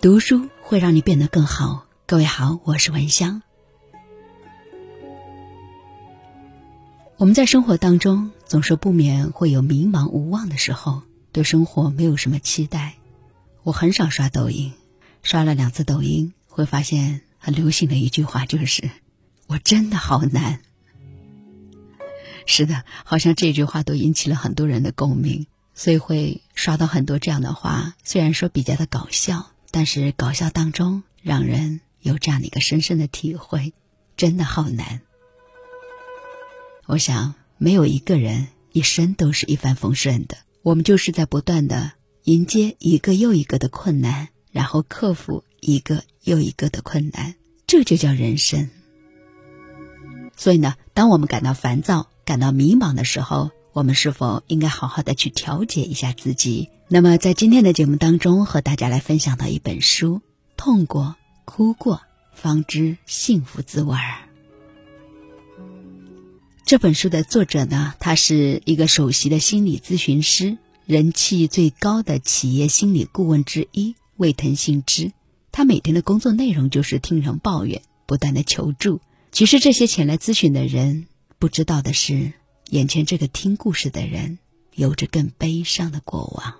读书会让你变得更好。各位好，我是文香。我们在生活当中总是不免会有迷茫无望的时候，对生活没有什么期待。我很少刷抖音，刷了两次抖音，会发现很流行的一句话就是：“我真的好难。”是的，好像这句话都引起了很多人的共鸣，所以会刷到很多这样的话。虽然说比较的搞笑，但是搞笑当中让人有这样的一个深深的体会，真的好难。我想，没有一个人一生都是一帆风顺的。我们就是在不断的迎接一个又一个的困难，然后克服一个又一个的困难，这就叫人生。所以呢，当我们感到烦躁、感到迷茫的时候，我们是否应该好好的去调节一下自己？那么，在今天的节目当中，和大家来分享到一本书：痛过、哭过，方知幸福滋味儿。这本书的作者呢，他是一个首席的心理咨询师，人气最高的企业心理顾问之一魏腾信之。他每天的工作内容就是听人抱怨，不断的求助。其实这些前来咨询的人不知道的是，眼前这个听故事的人有着更悲伤的过往。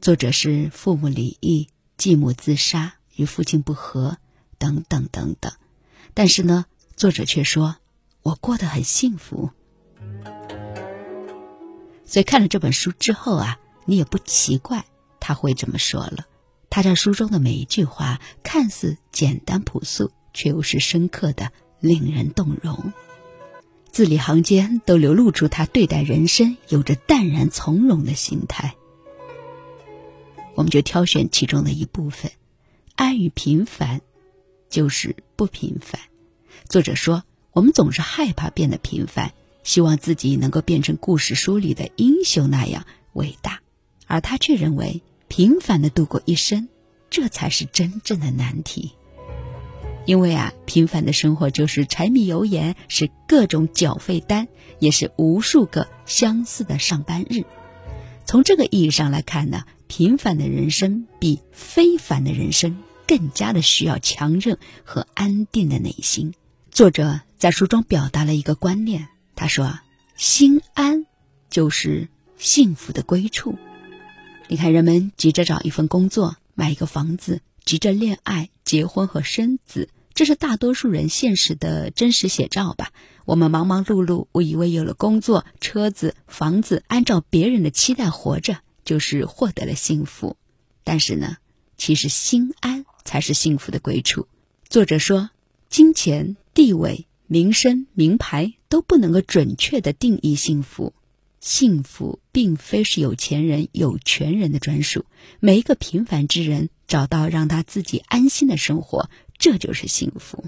作者是父母离异、继母自杀、与父亲不和等等等等，但是呢，作者却说。我过得很幸福，所以看了这本书之后啊，你也不奇怪他会这么说了。他在书中的每一句话看似简单朴素，却又是深刻的，令人动容。字里行间都流露出他对待人生有着淡然从容的心态。我们就挑选其中的一部分：安于平凡，就是不平凡。作者说。我们总是害怕变得平凡，希望自己能够变成故事书里的英雄那样伟大，而他却认为平凡的度过一生，这才是真正的难题。因为啊，平凡的生活就是柴米油盐，是各种缴费单，也是无数个相似的上班日。从这个意义上来看呢，平凡的人生比非凡的人生更加的需要强韧和安定的内心。作者。在书中表达了一个观念，他说：“心安就是幸福的归处。”你看，人们急着找一份工作、买一个房子，急着恋爱、结婚和生子，这是大多数人现实的真实写照吧？我们忙忙碌碌，误以为有了工作、车子、房子，按照别人的期待活着，就是获得了幸福。但是呢，其实心安才是幸福的归处。作者说：“金钱、地位。”名声、名牌都不能够准确的定义幸福。幸福并非是有钱人、有权人的专属。每一个平凡之人找到让他自己安心的生活，这就是幸福。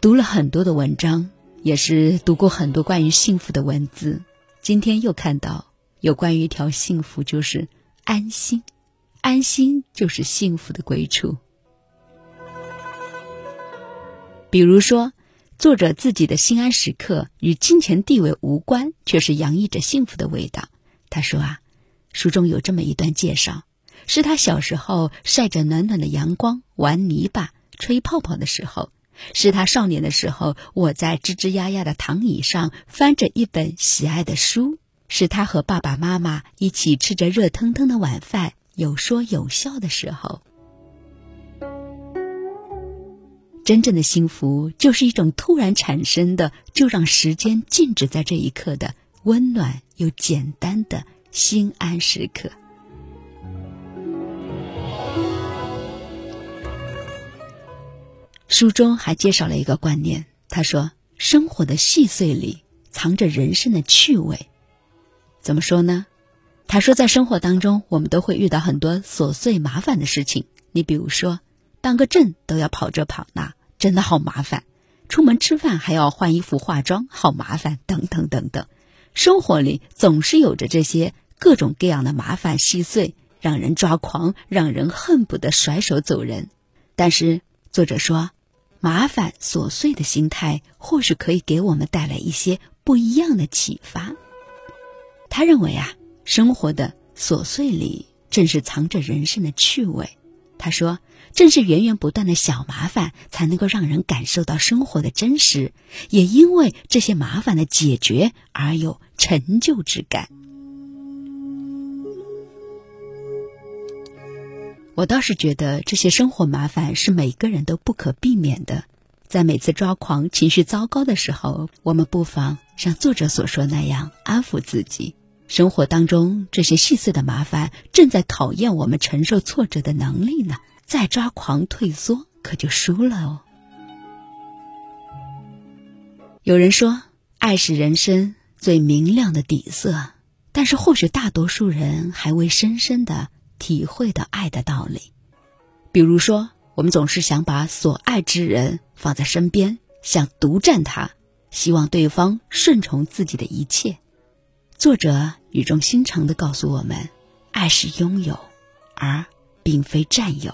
读了很多的文章，也是读过很多关于幸福的文字。今天又看到有关于一条幸福，就是安心。安心就是幸福的归处。比如说，作者自己的心安时刻与金钱地位无关，却是洋溢着幸福的味道。他说啊，书中有这么一段介绍，是他小时候晒着暖暖的阳光玩泥巴、吹泡泡的时候；是他少年的时候我在吱吱呀呀的躺椅上翻着一本喜爱的书；是他和爸爸妈妈一起吃着热腾腾的晚饭有说有笑的时候。真正的幸福，就是一种突然产生的，就让时间静止在这一刻的温暖又简单的心安时刻。书中还介绍了一个观念，他说：“生活的细碎里藏着人生的趣味。”怎么说呢？他说，在生活当中，我们都会遇到很多琐碎麻烦的事情。你比如说，当个证都要跑这跑那。真的好麻烦，出门吃饭还要换衣服、化妆，好麻烦，等等等等。生活里总是有着这些各种各样的麻烦细碎，让人抓狂，让人恨不得甩手走人。但是作者说，麻烦琐碎的心态或许可以给我们带来一些不一样的启发。他认为啊，生活的琐碎里。正是藏着人生的趣味。他说：“正是源源不断的小麻烦，才能够让人感受到生活的真实，也因为这些麻烦的解决而有成就之感。”我倒是觉得这些生活麻烦是每个人都不可避免的。在每次抓狂、情绪糟糕的时候，我们不妨像作者所说那样安抚自己。生活当中这些细碎的麻烦正在考验我们承受挫折的能力呢。再抓狂退缩，可就输了哦。有人说，爱是人生最明亮的底色，但是或许大多数人还未深深的体会到爱的道理。比如说，我们总是想把所爱之人放在身边，想独占他，希望对方顺从自己的一切。作者语重心长的告诉我们：爱是拥有，而并非占有。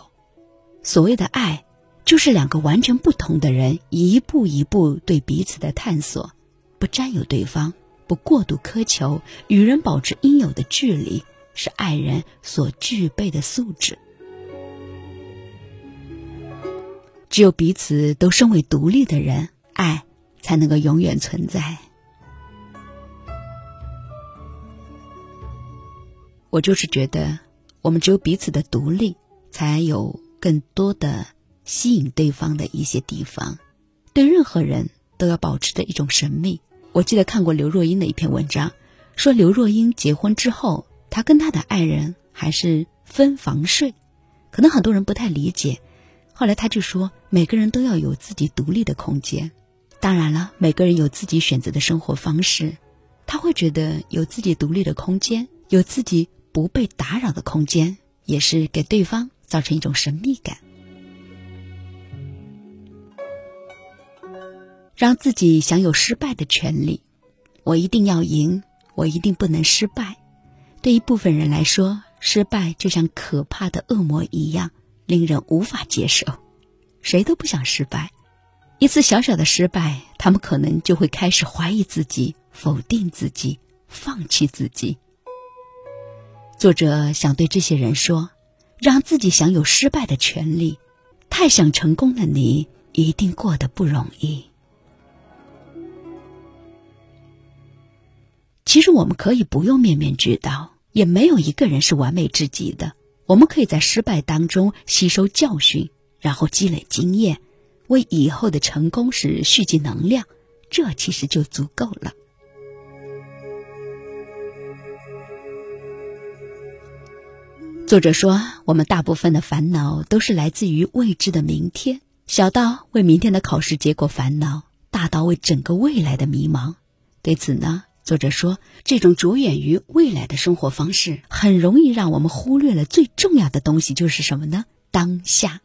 所谓的爱，就是两个完全不同的人一步一步对彼此的探索，不占有对方，不过度苛求，与人保持应有的距离，是爱人所具备的素质。只有彼此都身为独立的人，爱才能够永远存在。我就是觉得，我们只有彼此的独立，才有更多的吸引对方的一些地方。对任何人都要保持着一种神秘。我记得看过刘若英的一篇文章，说刘若英结婚之后，他跟他的爱人还是分房睡。可能很多人不太理解。后来他就说，每个人都要有自己独立的空间。当然了，每个人有自己选择的生活方式。他会觉得有自己独立的空间，有自己。不被打扰的空间，也是给对方造成一种神秘感，让自己享有失败的权利。我一定要赢，我一定不能失败。对一部分人来说，失败就像可怕的恶魔一样，令人无法接受。谁都不想失败，一次小小的失败，他们可能就会开始怀疑自己、否定自己、放弃自己。作者想对这些人说：“让自己享有失败的权利。太想成功的你，一定过得不容易。其实我们可以不用面面俱到，也没有一个人是完美至极的。我们可以在失败当中吸收教训，然后积累经验，为以后的成功时蓄积能量。这其实就足够了。”作者说：“我们大部分的烦恼都是来自于未知的明天，小到为明天的考试结果烦恼，大到为整个未来的迷茫。对此呢，作者说，这种着眼于未来的生活方式，很容易让我们忽略了最重要的东西，就是什么呢？当下。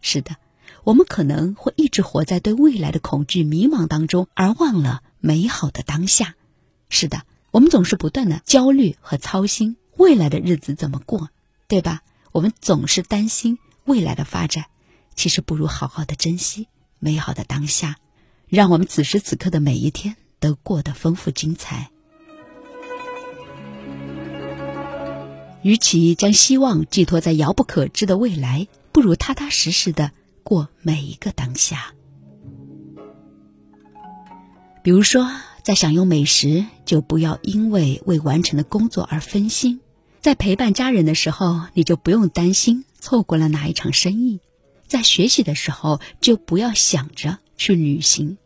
是的，我们可能会一直活在对未来的恐惧、迷茫当中，而忘了美好的当下。是的，我们总是不断的焦虑和操心未来的日子怎么过。”对吧？我们总是担心未来的发展，其实不如好好的珍惜美好的当下，让我们此时此刻的每一天都过得丰富精彩。与其将希望寄托在遥不可知的未来，不如踏踏实实的过每一个当下。比如说，在享用美食，就不要因为未完成的工作而分心。在陪伴家人的时候，你就不用担心错过了哪一场生意；在学习的时候，就不要想着去旅行；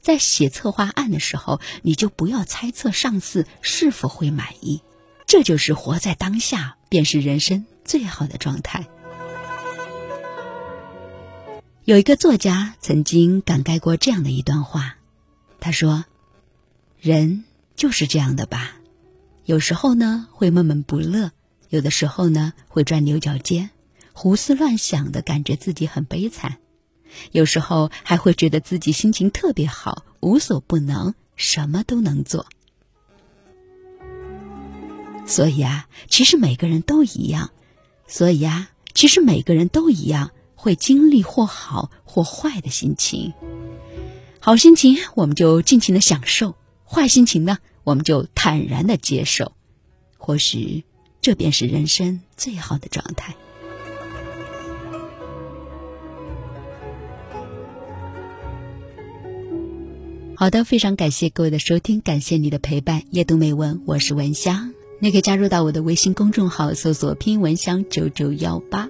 在写策划案的时候，你就不要猜测上司是否会满意。这就是活在当下，便是人生最好的状态。有一个作家曾经感慨过这样的一段话，他说：“人就是这样的吧。”有时候呢会闷闷不乐，有的时候呢会钻牛角尖，胡思乱想的感觉自己很悲惨，有时候还会觉得自己心情特别好，无所不能，什么都能做。所以啊，其实每个人都一样，所以啊，其实每个人都一样会经历或好或坏的心情。好心情我们就尽情的享受，坏心情呢？我们就坦然的接受，或许这便是人生最好的状态。好的，非常感谢各位的收听，感谢你的陪伴。夜读美文，我是文香，你可以加入到我的微信公众号，搜索“拼音文香九九幺八”。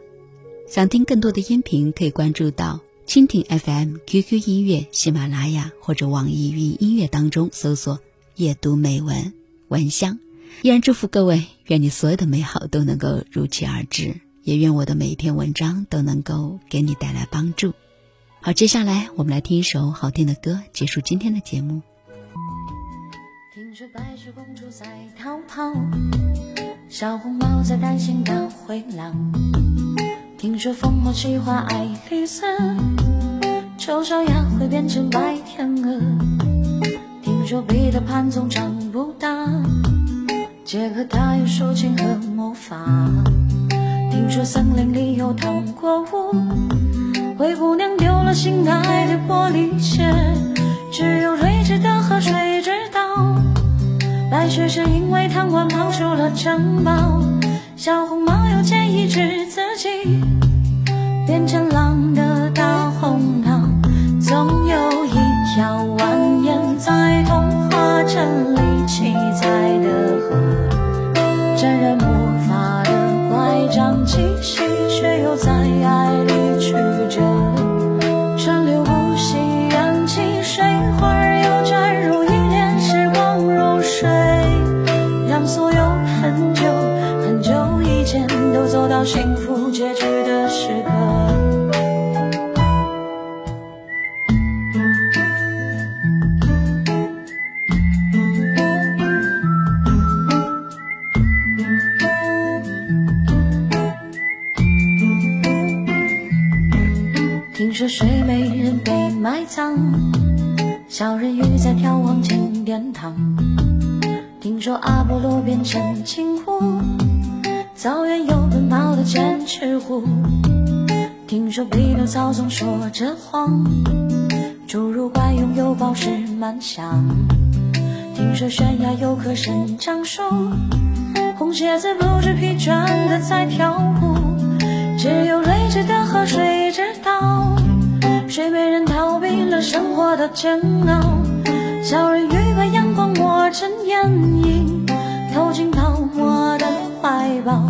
想听更多的音频，可以关注到蜻蜓 FM、QQ 音乐、喜马拉雅或者网易云音乐当中搜索“夜读美文文香”。依然祝福各位，愿你所有的美好都能够如期而至，也愿我的每一篇文章都能够给你带来帮助。好，接下来我们来听一首好听的歌，结束今天的节目。听说白雪公主在逃跑，小红帽在担心大灰狼。听说凤凰喜欢爱丽丝，丑小鸭会变成白天鹅。听说彼得潘总长不大，杰克他有竖琴和魔法。听说森林里有糖果屋。灰姑娘丢了心爱的玻璃鞋，只有睿智的河水知道，白雪是因为贪玩跑出了城堡。小红帽又建议治自己变成狼的大红袍，总有一条听说睡美人被埋葬，小人鱼在眺望金殿堂。听说阿波罗变成金乌。草原有奔跑的剑齿虎，听说匹诺曹总说着谎，侏儒怪拥有宝石满箱，听说悬崖有棵生长树，红鞋子不知疲倦的在跳舞，只有睿智的河水知道，睡美人逃避了生活的煎熬，小人鱼把阳光抹成眼影。投进泡沫的怀抱。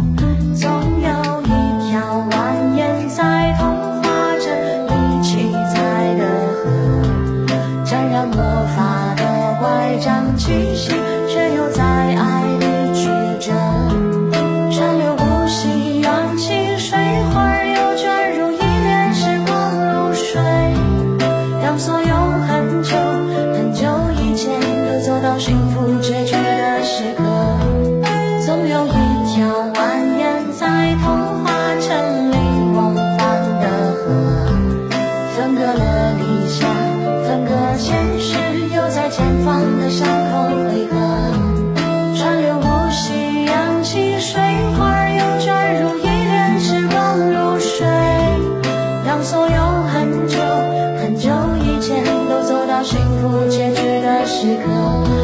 时刻。